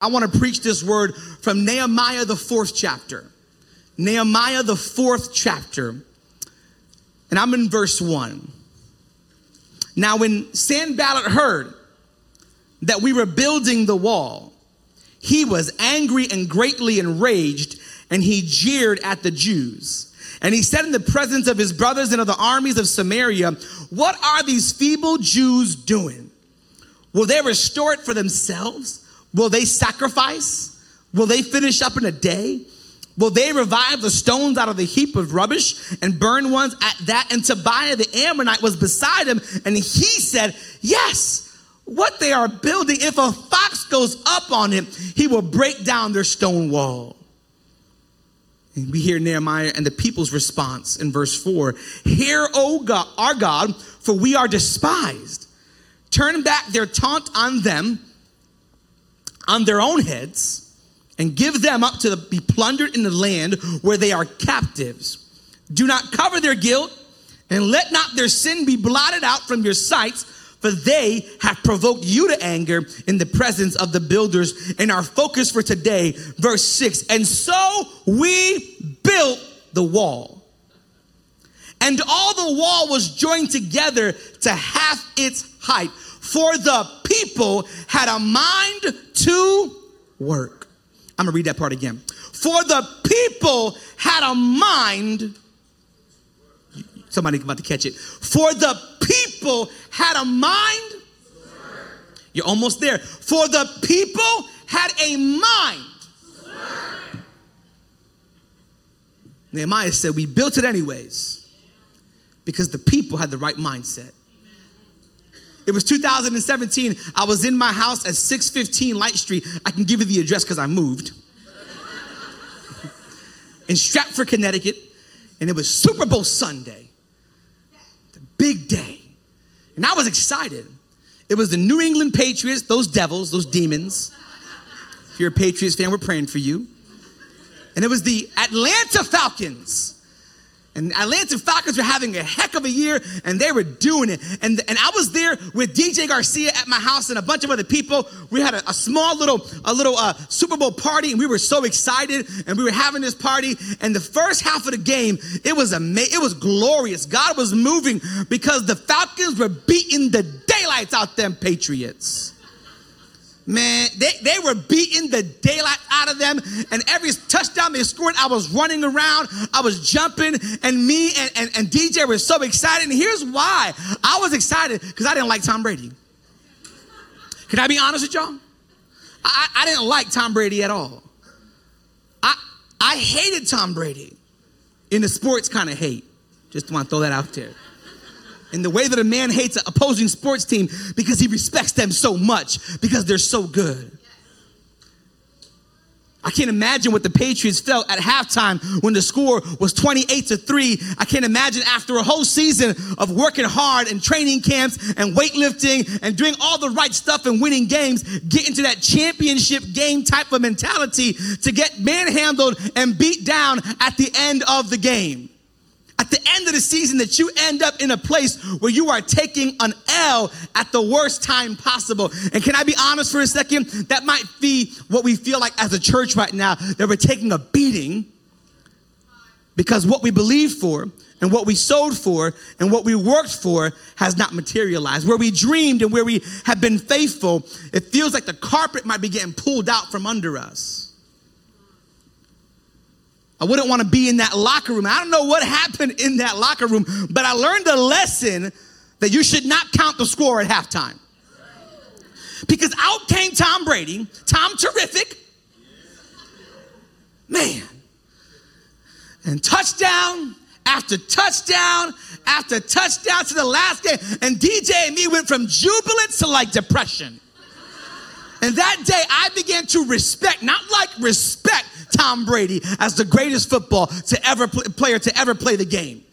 I want to preach this word from Nehemiah, the fourth chapter. Nehemiah, the fourth chapter. And I'm in verse one. Now, when Sanballat heard that we were building the wall, he was angry and greatly enraged, and he jeered at the Jews. And he said in the presence of his brothers and of the armies of Samaria, What are these feeble Jews doing? Will they restore it for themselves? Will they sacrifice? Will they finish up in a day? Will they revive the stones out of the heap of rubbish and burn ones at that? And Tobiah the Ammonite was beside him, and he said, Yes, what they are building, if a fox goes up on it, he will break down their stone wall. And we hear Nehemiah and the people's response in verse 4 Hear, O God, our God, for we are despised. Turn back their taunt on them, on their own heads, and give them up to be plundered in the land where they are captives. Do not cover their guilt, and let not their sin be blotted out from your sights for they have provoked you to anger in the presence of the builders. And our focus for today, verse 6 And so we built the wall. And all the wall was joined together to half its height. For the people had a mind to work. I'm gonna read that part again. For the people had a mind Somebody about to catch it. For the people had a mind. You're almost there. For the people had a mind. Nehemiah said, We built it anyways because the people had the right mindset. It was 2017. I was in my house at 615 Light Street. I can give you the address because I moved. in Stratford, Connecticut. And it was Super Bowl Sunday The big day. And I was excited. It was the New England Patriots, those devils, those demons. If you're a Patriots fan, we're praying for you. And it was the Atlanta Falcons. And Atlanta Falcons were having a heck of a year and they were doing it. And, and I was there with DJ Garcia at my house and a bunch of other people. We had a, a small little, a little uh, Super Bowl party and we were so excited and we were having this party. And the first half of the game, it was amazing. It was glorious. God was moving because the Falcons were beating the daylights out them Patriots. Man, they, they were beating the daylight out of them. And every touchdown they scored, I was running around, I was jumping, and me and, and, and DJ were so excited. And here's why I was excited because I didn't like Tom Brady. Can I be honest with y'all? I, I didn't like Tom Brady at all. I, I hated Tom Brady in the sports kind of hate. Just want to throw that out there in the way that a man hates an opposing sports team because he respects them so much because they're so good. I can't imagine what the Patriots felt at halftime when the score was 28 to 3. I can't imagine after a whole season of working hard and training camps and weightlifting and doing all the right stuff and winning games, getting to that championship game type of mentality to get manhandled and beat down at the end of the game at the end of the season that you end up in a place where you are taking an L at the worst time possible. And can I be honest for a second? That might be what we feel like as a church right now, that we're taking a beating because what we believe for and what we sowed for and what we worked for has not materialized. Where we dreamed and where we have been faithful, it feels like the carpet might be getting pulled out from under us. I wouldn't want to be in that locker room. I don't know what happened in that locker room, but I learned a lesson that you should not count the score at halftime. Because out came Tom Brady, Tom Terrific. Man. And touchdown after touchdown after touchdown to the last game. And DJ and me went from jubilance to like depression. And that day I began to respect, not like respect, Tom Brady as the greatest football to ever player to ever play the game.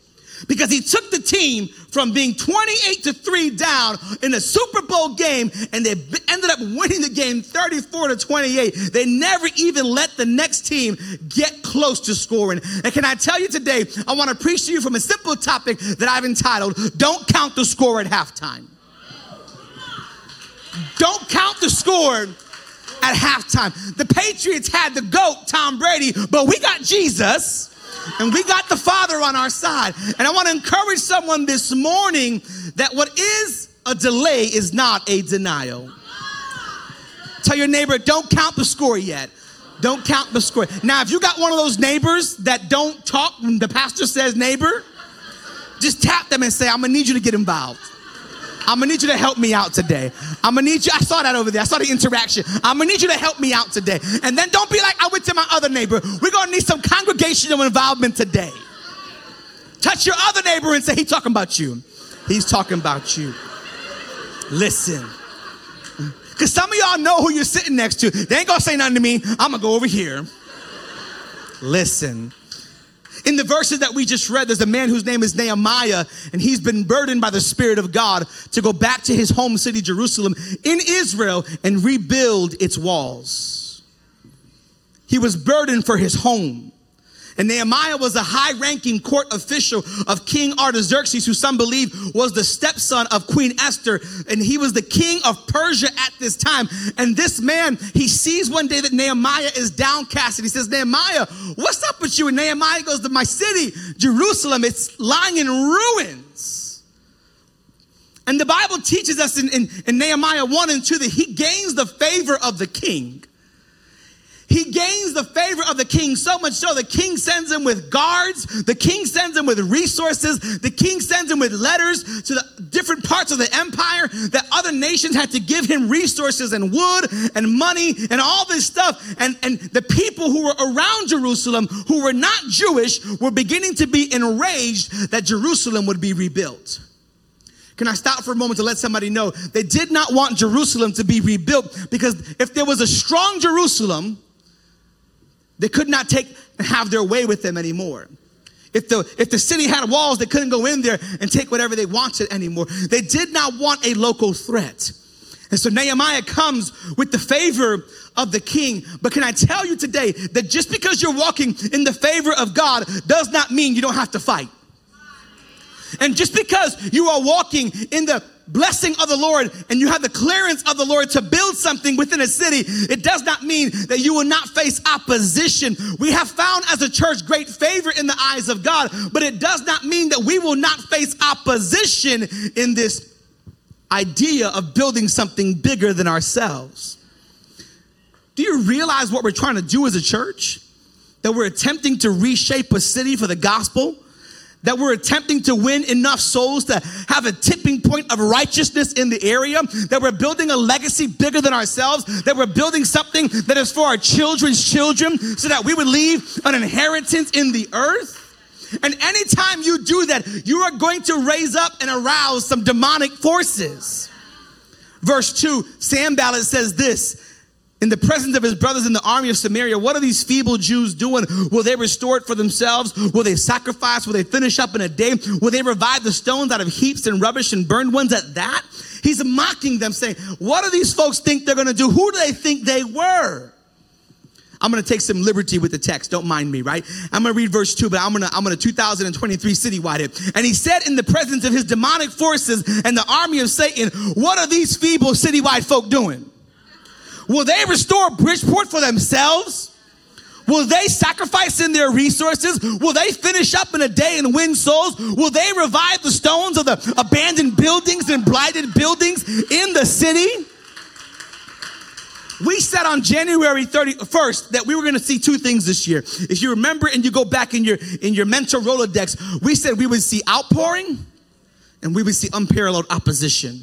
Because he took the team from being 28 to 3 down in a Super Bowl game and they ended up winning the game 34 to 28. They never even let the next team get close to scoring. And can I tell you today, I want to preach to you from a simple topic that I've entitled, Don't Count the Score at Halftime. Don't count the score at halftime. The Patriots had the GOAT, Tom Brady, but we got Jesus and we got the Father on our side. And I want to encourage someone this morning that what is a delay is not a denial. Tell your neighbor, don't count the score yet. Don't count the score. Now, if you got one of those neighbors that don't talk when the pastor says neighbor, just tap them and say, I'm gonna need you to get involved. I'm gonna need you to help me out today. I'm gonna need you. I saw that over there. I saw the interaction. I'm gonna need you to help me out today. And then don't be like, I went to my other neighbor. We're gonna need some congregational involvement today. Touch your other neighbor and say, He's talking about you. He's talking about you. Listen. Because some of y'all know who you're sitting next to. They ain't gonna say nothing to me. I'm gonna go over here. Listen. In the verses that we just read, there's a man whose name is Nehemiah, and he's been burdened by the Spirit of God to go back to his home city, Jerusalem, in Israel, and rebuild its walls. He was burdened for his home. And Nehemiah was a high ranking court official of King Artaxerxes, who some believe was the stepson of Queen Esther. And he was the king of Persia at this time. And this man, he sees one day that Nehemiah is downcast. And he says, Nehemiah, what's up with you? And Nehemiah goes to my city, Jerusalem. It's lying in ruins. And the Bible teaches us in, in, in Nehemiah 1 and 2 that he gains the favor of the king. He gains the favor of the king so much so the king sends him with guards, the king sends him with resources, the king sends him with letters to the different parts of the empire that other nations had to give him resources and wood and money and all this stuff. And, and the people who were around Jerusalem who were not Jewish were beginning to be enraged that Jerusalem would be rebuilt. Can I stop for a moment to let somebody know they did not want Jerusalem to be rebuilt because if there was a strong Jerusalem, they could not take and have their way with them anymore. If the, if the city had walls, they couldn't go in there and take whatever they wanted anymore. They did not want a local threat. And so Nehemiah comes with the favor of the king. But can I tell you today that just because you're walking in the favor of God does not mean you don't have to fight. And just because you are walking in the blessing of the Lord and you have the clearance of the Lord to build something within a city, it does not mean that you will not face opposition. We have found as a church great favor in the eyes of God, but it does not mean that we will not face opposition in this idea of building something bigger than ourselves. Do you realize what we're trying to do as a church? That we're attempting to reshape a city for the gospel? That we're attempting to win enough souls to have a tipping point of righteousness in the area, that we're building a legacy bigger than ourselves, that we're building something that is for our children's children so that we would leave an inheritance in the earth. And anytime you do that, you are going to raise up and arouse some demonic forces. Verse 2, Sanballat says this in the presence of his brothers in the army of Samaria, what are these feeble Jews doing? Will they restore it for themselves? Will they sacrifice? Will they finish up in a day? Will they revive the stones out of heaps and rubbish and burned ones at that? He's mocking them, saying, What do these folks think they're going to do? Who do they think they were? I'm going to take some liberty with the text. Don't mind me, right? I'm going to read verse 2, but I'm going to I'm going to 2023 citywide it. And he said in the presence of his demonic forces and the army of Satan, what are these feeble citywide folk doing? Will they restore Bridgeport for themselves? Will they sacrifice in their resources? Will they finish up in a day and win souls? Will they revive the stones of the abandoned buildings and blighted buildings in the city? We said on January 31st that we were going to see two things this year. If you remember and you go back in your in your mental Rolodex, we said we would see outpouring and we would see unparalleled opposition.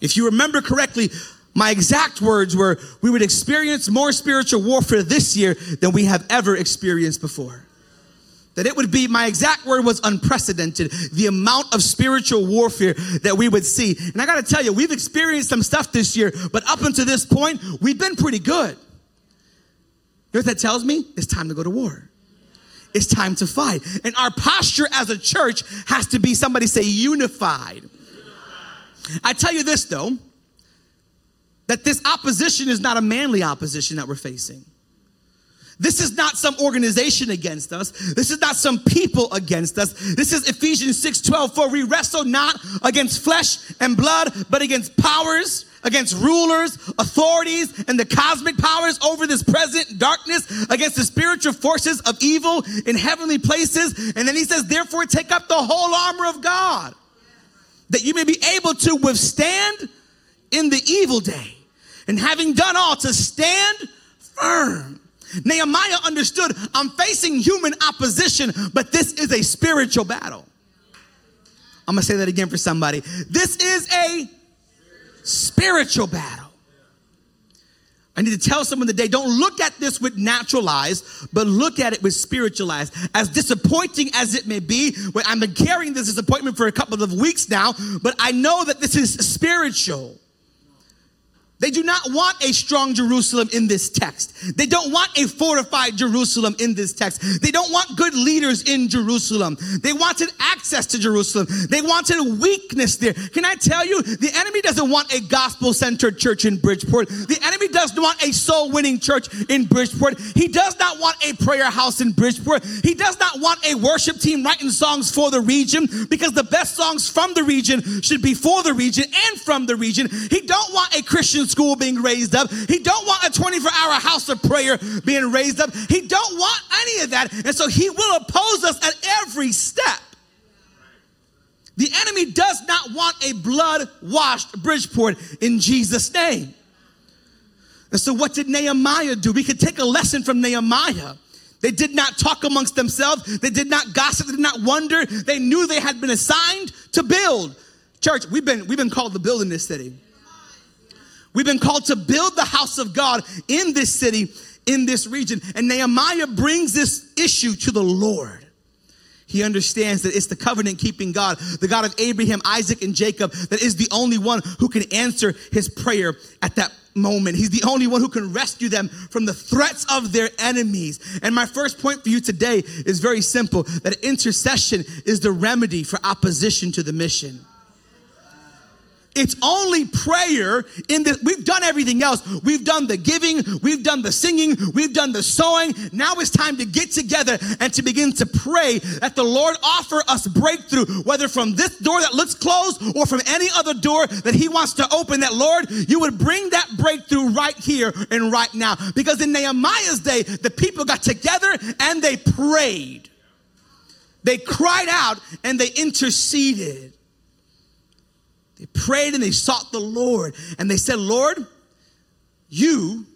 If you remember correctly, my exact words were we would experience more spiritual warfare this year than we have ever experienced before. That it would be, my exact word was unprecedented, the amount of spiritual warfare that we would see. And I gotta tell you, we've experienced some stuff this year, but up until this point, we've been pretty good. You know what that tells me? It's time to go to war. It's time to fight. And our posture as a church has to be, somebody say, unified. I tell you this though, that this opposition is not a manly opposition that we're facing. This is not some organization against us. This is not some people against us. This is Ephesians 6 12. For we wrestle not against flesh and blood, but against powers against rulers, authorities, and the cosmic powers over this present darkness, against the spiritual forces of evil in heavenly places. And then he says, therefore, take up the whole armor of God, that you may be able to withstand in the evil day. And having done all, to stand firm. Nehemiah understood I'm facing human opposition, but this is a spiritual battle. I'm gonna say that again for somebody. This is a spiritual battle. I need to tell someone today don't look at this with natural eyes, but look at it with spiritual eyes. As disappointing as it may be, I've been carrying this disappointment for a couple of weeks now, but I know that this is spiritual. They do not want a strong Jerusalem in this text. They don't want a fortified Jerusalem in this text. They don't want good leaders in Jerusalem. They wanted access to Jerusalem. They wanted weakness there. Can I tell you, the enemy doesn't want a gospel centered church in Bridgeport. The enemy doesn't want a soul winning church in Bridgeport. He does not want a prayer house in Bridgeport. He does not want a worship team writing songs for the region because the best songs from the region should be for the region and from the region. He don't want a Christian school being raised up. He don't want a 24 hour house of prayer being raised up. He don't want any of that. And so he will oppose us at every step. The enemy does not want a blood washed Bridgeport in Jesus' name. And so, what did Nehemiah do? We could take a lesson from Nehemiah. They did not talk amongst themselves. They did not gossip. They did not wonder. They knew they had been assigned to build. Church, we've been, we've been called to build in this city. We've been called to build the house of God in this city, in this region. And Nehemiah brings this issue to the Lord. He understands that it's the covenant keeping God, the God of Abraham, Isaac, and Jacob, that is the only one who can answer his prayer at that moment. He's the only one who can rescue them from the threats of their enemies. And my first point for you today is very simple that intercession is the remedy for opposition to the mission. It's only prayer in this. We've done everything else. We've done the giving, we've done the singing, we've done the sowing. Now it's time to get together and to begin to pray that the Lord offer us breakthrough, whether from this door that looks closed or from any other door that He wants to open. That Lord, you would bring that breakthrough right here and right now. Because in Nehemiah's day, the people got together and they prayed. They cried out and they interceded. They prayed and they sought the Lord and they said, Lord, you,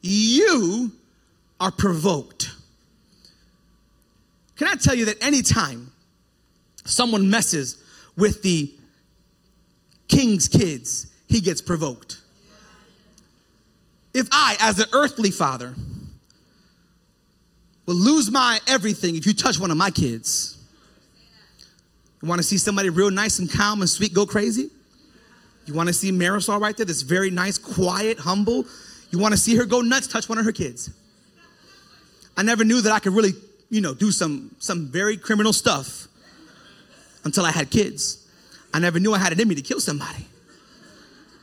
you are provoked. Can I tell you that anytime someone messes with the king's kids, he gets provoked? If I, as an earthly father, will lose my everything if you touch one of my kids, you want to see somebody real nice and calm and sweet go crazy? You want to see Marisol right there? This very nice, quiet, humble. You want to see her go nuts? Touch one of her kids. I never knew that I could really, you know, do some some very criminal stuff until I had kids. I never knew I had it in me to kill somebody.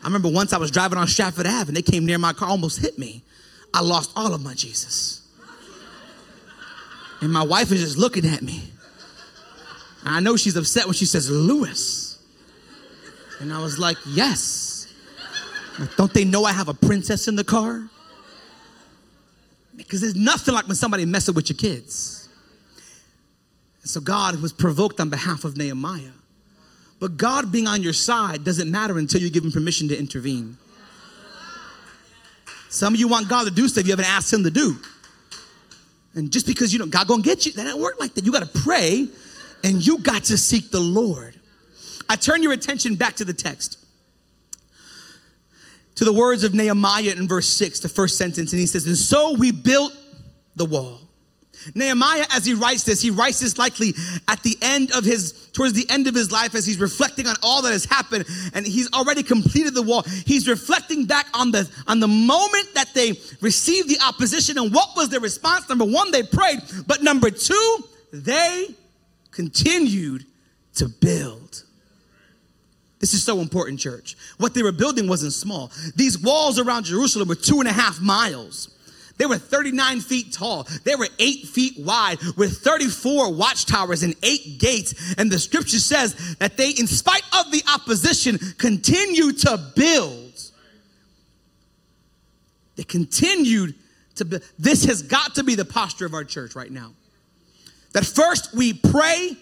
I remember once I was driving on Stratford Ave and they came near my car, almost hit me. I lost all of my Jesus. And my wife is just looking at me. I know she's upset when she says, Lewis. And I was like, yes. Don't they know I have a princess in the car? Because there's nothing like when somebody messes with your kids. And so God was provoked on behalf of Nehemiah. But God being on your side doesn't matter until you give him permission to intervene. Some of you want God to do stuff you haven't asked him to do. And just because you know God gonna get you, that don't work like that. You gotta pray and you got to seek the Lord. I turn your attention back to the text, to the words of Nehemiah in verse 6, the first sentence, and he says, And so we built the wall. Nehemiah, as he writes this, he writes this likely at the end of his, towards the end of his life, as he's reflecting on all that has happened, and he's already completed the wall. He's reflecting back on the on the moment that they received the opposition and what was their response. Number one, they prayed, but number two, they continued to build. This is so important, church. What they were building wasn't small. These walls around Jerusalem were two and a half miles. They were 39 feet tall. They were eight feet wide with 34 watchtowers and eight gates. And the scripture says that they, in spite of the opposition, continue to build. They continued to build. This has got to be the posture of our church right now. That first we pray,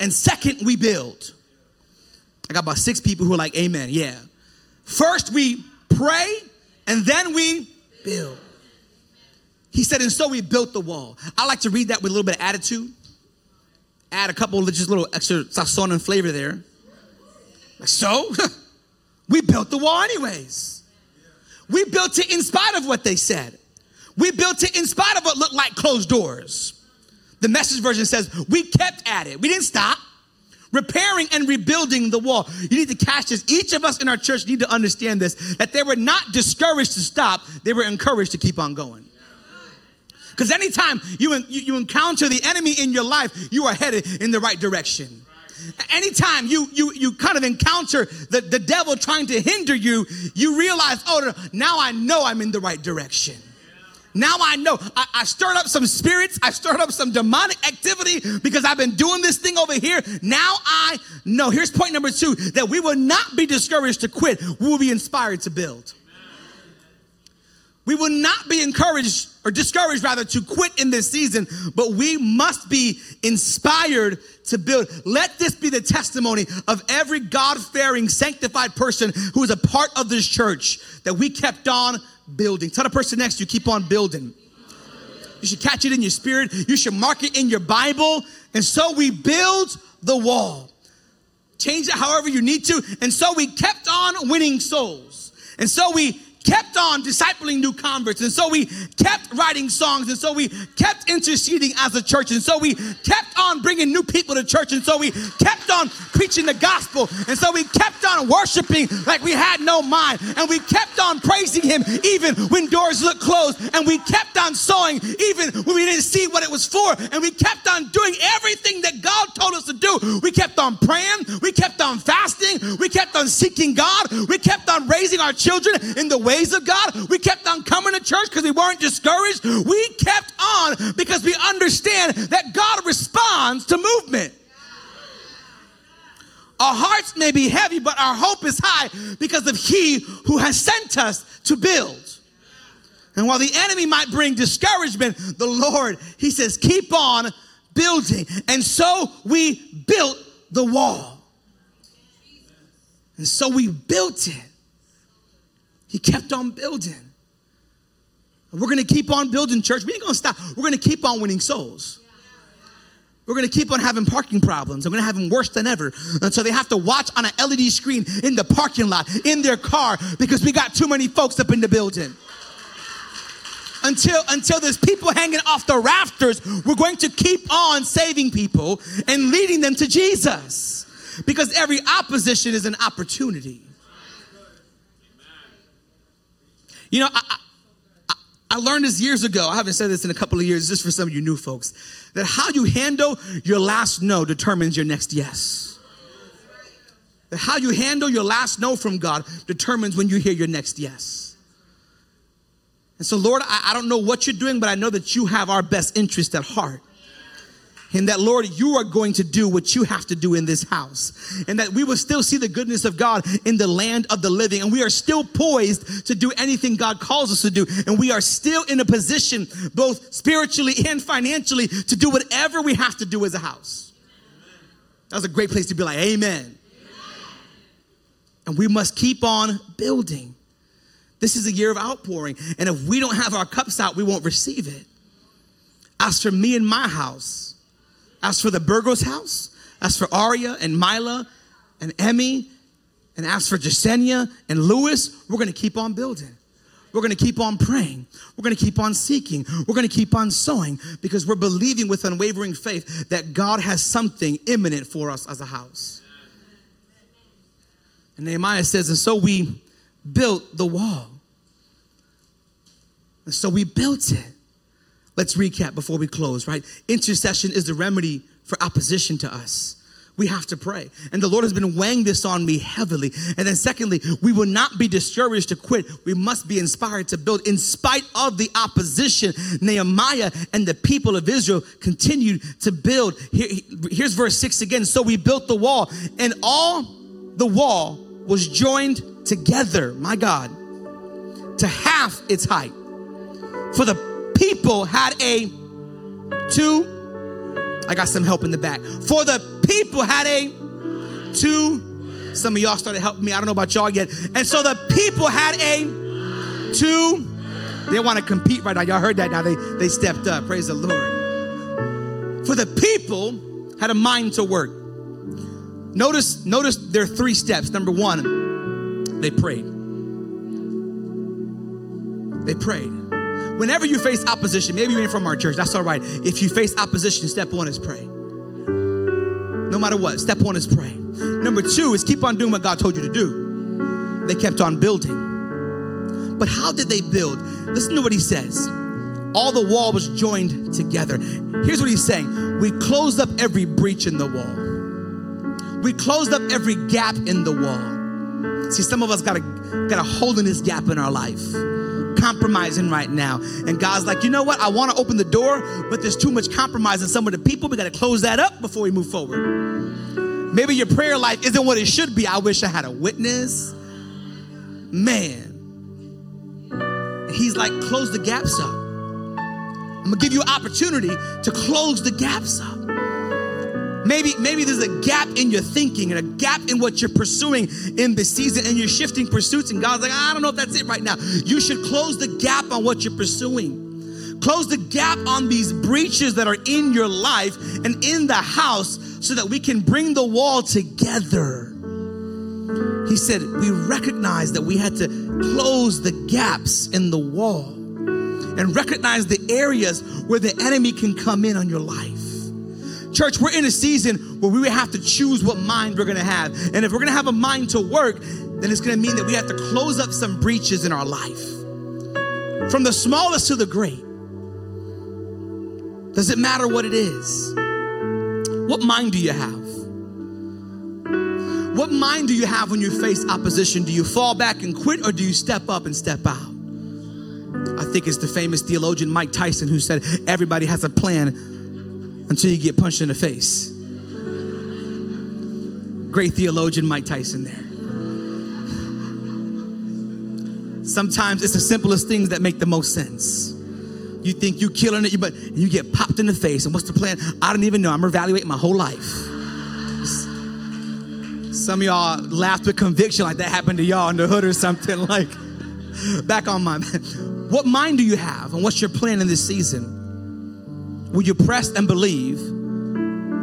and second we build. I got about six people who are like, Amen. Yeah. First we pray, and then we build. He said, and so we built the wall. I like to read that with a little bit of attitude. Add a couple of just little extra sazon and flavor there. So we built the wall anyways. We built it in spite of what they said. We built it in spite of what looked like closed doors. The message version says, we kept at it. We didn't stop repairing and rebuilding the wall. You need to catch this. Each of us in our church need to understand this that they were not discouraged to stop, they were encouraged to keep on going. Because anytime you, you, you encounter the enemy in your life, you are headed in the right direction. Anytime you you you kind of encounter the, the devil trying to hinder you, you realize, oh, now I know I'm in the right direction. Now I know. I, I, stirred up some spirits. I stirred up some demonic activity because I've been doing this thing over here. Now I know. Here's point number two that we will not be discouraged to quit. We will be inspired to build. We will not be encouraged or discouraged rather to quit in this season, but we must be inspired to build. Let this be the testimony of every God fearing, sanctified person who is a part of this church that we kept on building. Tell the person next you, keep on building. You should catch it in your spirit. You should mark it in your Bible. And so we build the wall. Change it however you need to. And so we kept on winning souls. And so we kept on discipling new converts. And so we kept writing songs. And so we kept interceding as a church. And so we kept on bringing new people to church. And so we kept on preaching the gospel. And so we kept on worshiping like we had no mind. And we kept on praising him even when doors looked closed. And we kept on sowing even when we didn't see what it was for. And we kept on doing everything that God told us to do. We kept on praying. We kept on fasting. We kept on seeking God. We kept on raising our children in the way ways of God. We kept on coming to church because we weren't discouraged. We kept on because we understand that God responds to movement. Our hearts may be heavy, but our hope is high because of He who has sent us to build. And while the enemy might bring discouragement, the Lord, He says, keep on building. And so we built the wall. And so we built it. He kept on building. We're going to keep on building, church. We ain't going to stop. We're going to keep on winning souls. We're going to keep on having parking problems. I'm going to have them worse than ever. And so they have to watch on an LED screen in the parking lot, in their car, because we got too many folks up in the building. Until, until there's people hanging off the rafters, we're going to keep on saving people and leading them to Jesus. Because every opposition is an opportunity. You know, I, I, I, learned this years ago. I haven't said this in a couple of years, just for some of you new folks, that how you handle your last no determines your next yes. That how you handle your last no from God determines when you hear your next yes. And so, Lord, I, I don't know what you're doing, but I know that you have our best interest at heart and that, Lord, you are going to do what you have to do in this house, and that we will still see the goodness of God in the land of the living, and we are still poised to do anything God calls us to do, and we are still in a position, both spiritually and financially, to do whatever we have to do as a house. That was a great place to be like, Amen. And we must keep on building. This is a year of outpouring, and if we don't have our cups out, we won't receive it. As for me and my house, as for the Burgos house, as for Aria and Mila and Emmy, and as for Jasenia and Lewis, we're gonna keep on building. We're gonna keep on praying. We're gonna keep on seeking. We're gonna keep on sowing because we're believing with unwavering faith that God has something imminent for us as a house. And Nehemiah says, and so we built the wall. And so we built it. Let's recap before we close, right? Intercession is the remedy for opposition to us. We have to pray. And the Lord has been weighing this on me heavily. And then, secondly, we will not be discouraged to quit. We must be inspired to build. In spite of the opposition, Nehemiah and the people of Israel continued to build. Here, here's verse 6 again. So we built the wall, and all the wall was joined together, my God, to half its height For the people had a two. I got some help in the back. For the people had a two. Some of y'all started helping me. I don't know about y'all yet. And so the people had a two. They want to compete right now. Y'all heard that now. They, they stepped up. Praise the Lord. For the people had a mind to work. Notice, notice there are three steps. Number one, they prayed. They prayed. Whenever you face opposition, maybe you ain't from our church, that's all right. If you face opposition, step one is pray. No matter what, step one is pray. Number two is keep on doing what God told you to do. They kept on building. But how did they build? Listen to what he says. All the wall was joined together. Here's what he's saying We closed up every breach in the wall, we closed up every gap in the wall. See, some of us got a, got a hole in this gap in our life compromising right now. And God's like, you know what? I want to open the door, but there's too much compromise in some of the people. We got to close that up before we move forward. Maybe your prayer life isn't what it should be. I wish I had a witness. Man. He's like, close the gaps up. I'm gonna give you an opportunity to close the gaps up. Maybe, maybe there's a gap in your thinking and a gap in what you're pursuing in the season, and you're shifting pursuits, and God's like, I don't know if that's it right now. You should close the gap on what you're pursuing. Close the gap on these breaches that are in your life and in the house so that we can bring the wall together. He said, We recognize that we had to close the gaps in the wall and recognize the areas where the enemy can come in on your life. Church, we're in a season where we have to choose what mind we're gonna have. And if we're gonna have a mind to work, then it's gonna mean that we have to close up some breaches in our life. From the smallest to the great. Does it matter what it is? What mind do you have? What mind do you have when you face opposition? Do you fall back and quit or do you step up and step out? I think it's the famous theologian Mike Tyson who said, Everybody has a plan until you get punched in the face. Great theologian Mike Tyson there. Sometimes it's the simplest things that make the most sense. You think you're killing it, but you get popped in the face. And what's the plan? I don't even know. I'm evaluating my whole life. Some of y'all laughed with conviction like that happened to y'all in the hood or something. Like, back on my what mind do you have and what's your plan in this season? Will you press and believe?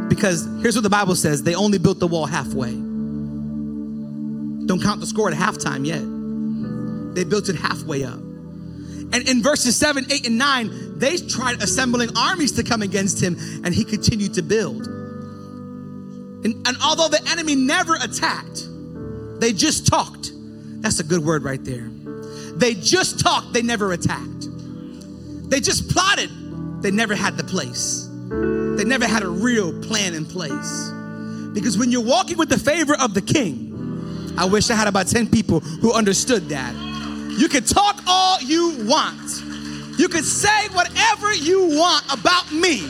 Because here's what the Bible says they only built the wall halfway. Don't count the score at halftime yet. They built it halfway up. And in verses 7, 8, and 9, they tried assembling armies to come against him, and he continued to build. And, and although the enemy never attacked, they just talked. That's a good word right there. They just talked, they never attacked. They just plotted, they never had the place. They never had a real plan in place. Because when you're walking with the favor of the king, I wish I had about 10 people who understood that. You can talk all you want. You can say whatever you want about me,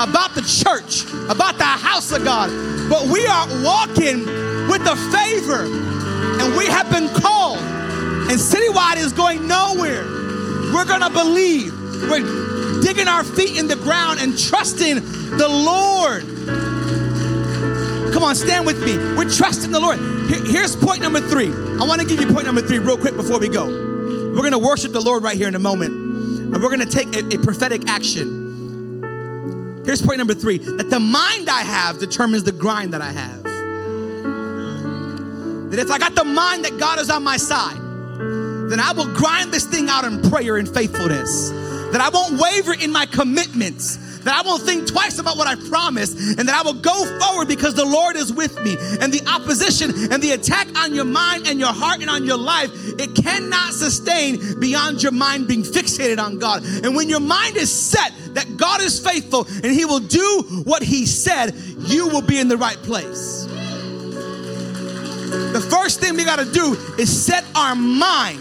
about the church, about the house of God. But we are walking with the favor, and we have been called and Citywide is going nowhere. We're going to believe. We're digging our feet in the ground and trusting the Lord. Come on, stand with me. We're trusting the Lord. here's point number three. I want to give you point number three real quick before we go. We're going to worship the Lord right here in a moment, and we're going to take a, a prophetic action. Here's point number three that the mind I have determines the grind that I have. That if I got the mind that God is on my side, then I will grind this thing out in prayer and faithfulness. That I won't waver in my commitments. That I won't think twice about what I promised. And that I will go forward because the Lord is with me. And the opposition and the attack on your mind and your heart and on your life, it cannot sustain beyond your mind being fixated on God. And when your mind is set that God is faithful and He will do what He said, you will be in the right place. The first thing we got to do is set our mind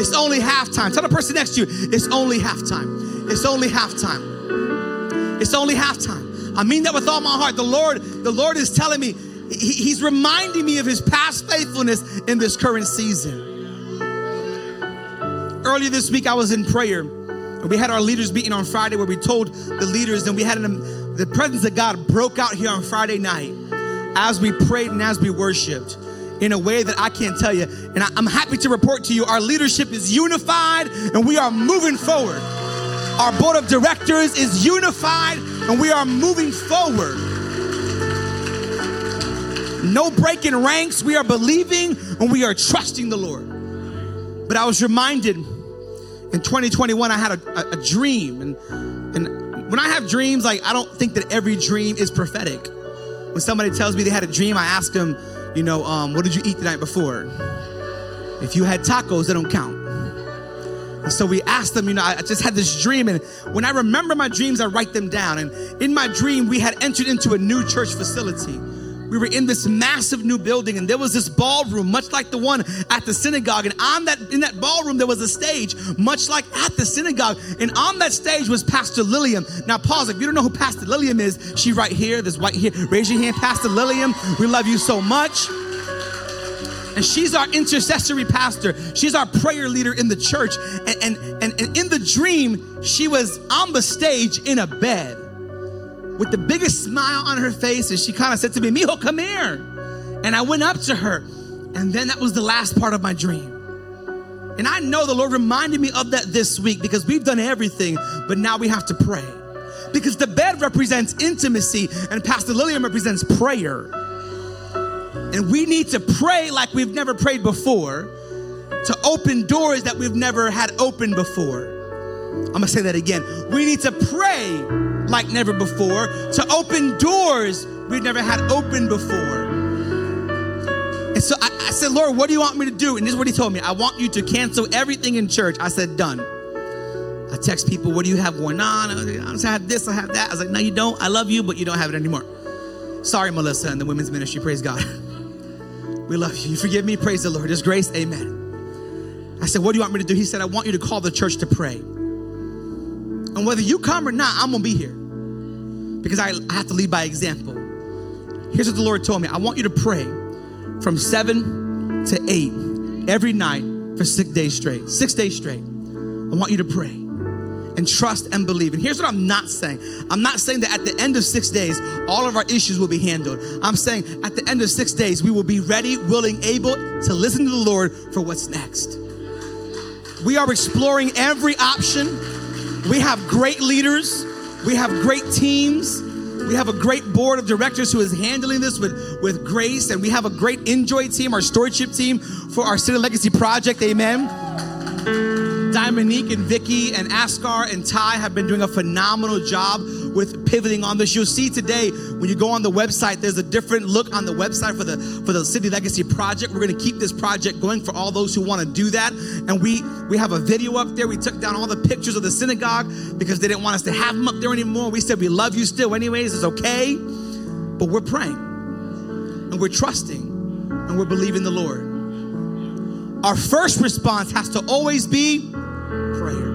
it's only halftime. Tell the person next to you, it's only halftime. It's only halftime. It's only halftime. I mean that with all my heart. The Lord, the Lord is telling me, he, He's reminding me of His past faithfulness in this current season. earlier this week, I was in prayer. We had our leaders meeting on Friday where we told the leaders, and we had an, the presence of God broke out here on Friday night as we prayed and as we worshiped in a way that I can't tell you. And I, I'm happy to report to you our leadership is unified and we are moving forward. Our board of directors is unified and we are moving forward. No breaking ranks. We are believing and we are trusting the Lord. But I was reminded in 2021, I had a, a, a dream. And, and when I have dreams, like I don't think that every dream is prophetic. When somebody tells me they had a dream, I ask them, you know, um, what did you eat the night before? If you had tacos, they don't count. And so we asked them, you know, I just had this dream, and when I remember my dreams, I write them down. And in my dream, we had entered into a new church facility we were in this massive new building and there was this ballroom much like the one at the synagogue. And on that in that ballroom there was a stage much like at the synagogue. And on that stage was pastor lilliam. Now pause. If you don't know who pastor lilliam is she right here this white here. Raise your hand pastor lilliam. We love you so much. And she's our intercessory pastor. She's our prayer leader in the church. And, and, and, and in the dream she was on the stage in a bed with the biggest smile on her face, and she kind of said to me, Mijo, come here. And I went up to her, and then that was the last part of my dream. And I know the Lord reminded me of that this week because we've done everything, but now we have to pray. Because the bed represents intimacy, and Pastor Lillian represents prayer. And we need to pray like we've never prayed before to open doors that we've never had open before. I'm gonna say that again. We need to pray like never before, to open doors we've never had open before. And so I, I, said, Lord, what do you want me to do? And this is what he told me. I want you to cancel everything in church. I said, done. I text people, what do you have going on? I have this, I have that. I was like, no, you don't. I love you, but you don't have it anymore. Sorry, Melissa and the women's ministry. Praise God. we love you. You forgive me. Praise the Lord. His grace. Amen. I said, what do you want me to do? He said, I want you to call the church to pray. And whether you come or not, I'm going to be here because I, have to lead by example. Here's what the Lord told me I want you to pray from seven to eight every night for six days straight. Six days straight. I want you to pray and trust and believe. And here's what I'm not saying I'm not saying that at the end of six days, all of our issues will be handled. I'm saying at the end of six days, we will be ready, willing, able to listen to the Lord for what's next. We are exploring every option. We have great leaders. We have great teams. We have a great board of directors who is handling this with, with grace, and we have a great enjoy team, our stewardship team for our City Legacy Project. Amen. Dominique and Vicky and Askar and Ty have been doing a phenomenal job with pivoting on this. You'll see today when you go on the website, there's a different look on the website for the for the City Legacy Project. We're going to keep this project going for all those who want to do that. And we we have a video up there. We took down all the pictures of the synagogue because they didn't want us to have them up there anymore. We said we love you still, anyways. It's okay, but we're praying and we're trusting and we're believing the Lord. Our first response has to always be prayer.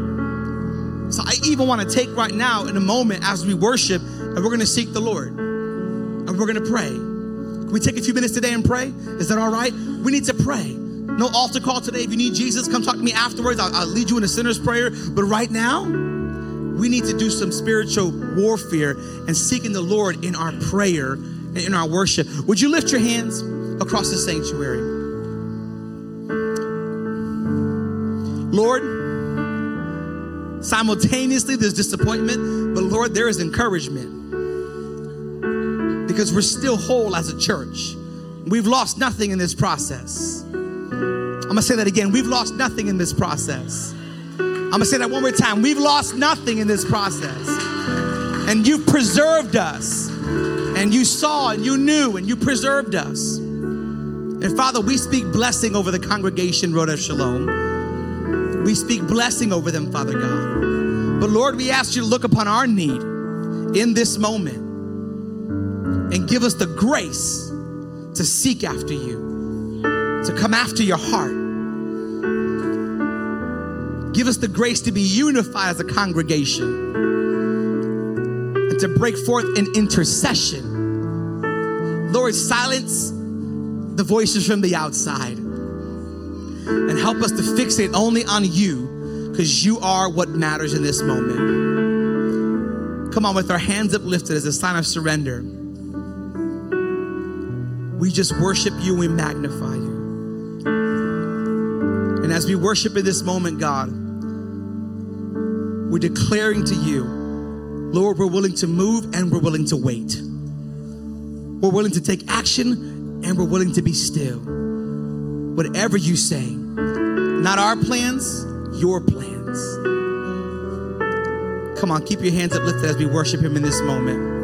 So I even want to take right now in a moment as we worship and we're going to seek the Lord and we're going to pray. Can we take a few minutes today and pray? Is that all right? We need to pray. No altar call today. If you need Jesus, come talk to me afterwards. I'll, I'll lead you in a sinner's prayer. But right now, we need to do some spiritual warfare and seeking the Lord in our prayer and in our worship. Would you lift your hands across the sanctuary? Lord, Simultaneously, there's disappointment, but Lord, there is encouragement because we're still whole as a church. We've lost nothing in this process. I'm gonna say that again. We've lost nothing in this process. I'm gonna say that one more time. We've lost nothing in this process. And you've preserved us. And you saw and you knew and you preserved us. And Father, we speak blessing over the congregation, Road Shalom. We speak blessing over them, Father God. But Lord, we ask you to look upon our need in this moment and give us the grace to seek after you, to come after your heart. Give us the grace to be unified as a congregation and to break forth in intercession. Lord, silence the voices from the outside and help us to fixate only on you because you are what matters in this moment. Come on, with our hands uplifted as a sign of surrender, we just worship you, we magnify you. And as we worship in this moment, God, we're declaring to you, Lord, we're willing to move and we're willing to wait. We're willing to take action and we're willing to be still. Whatever you say, not our plans, your plans. Come on, keep your hands uplifted as we worship Him in this moment.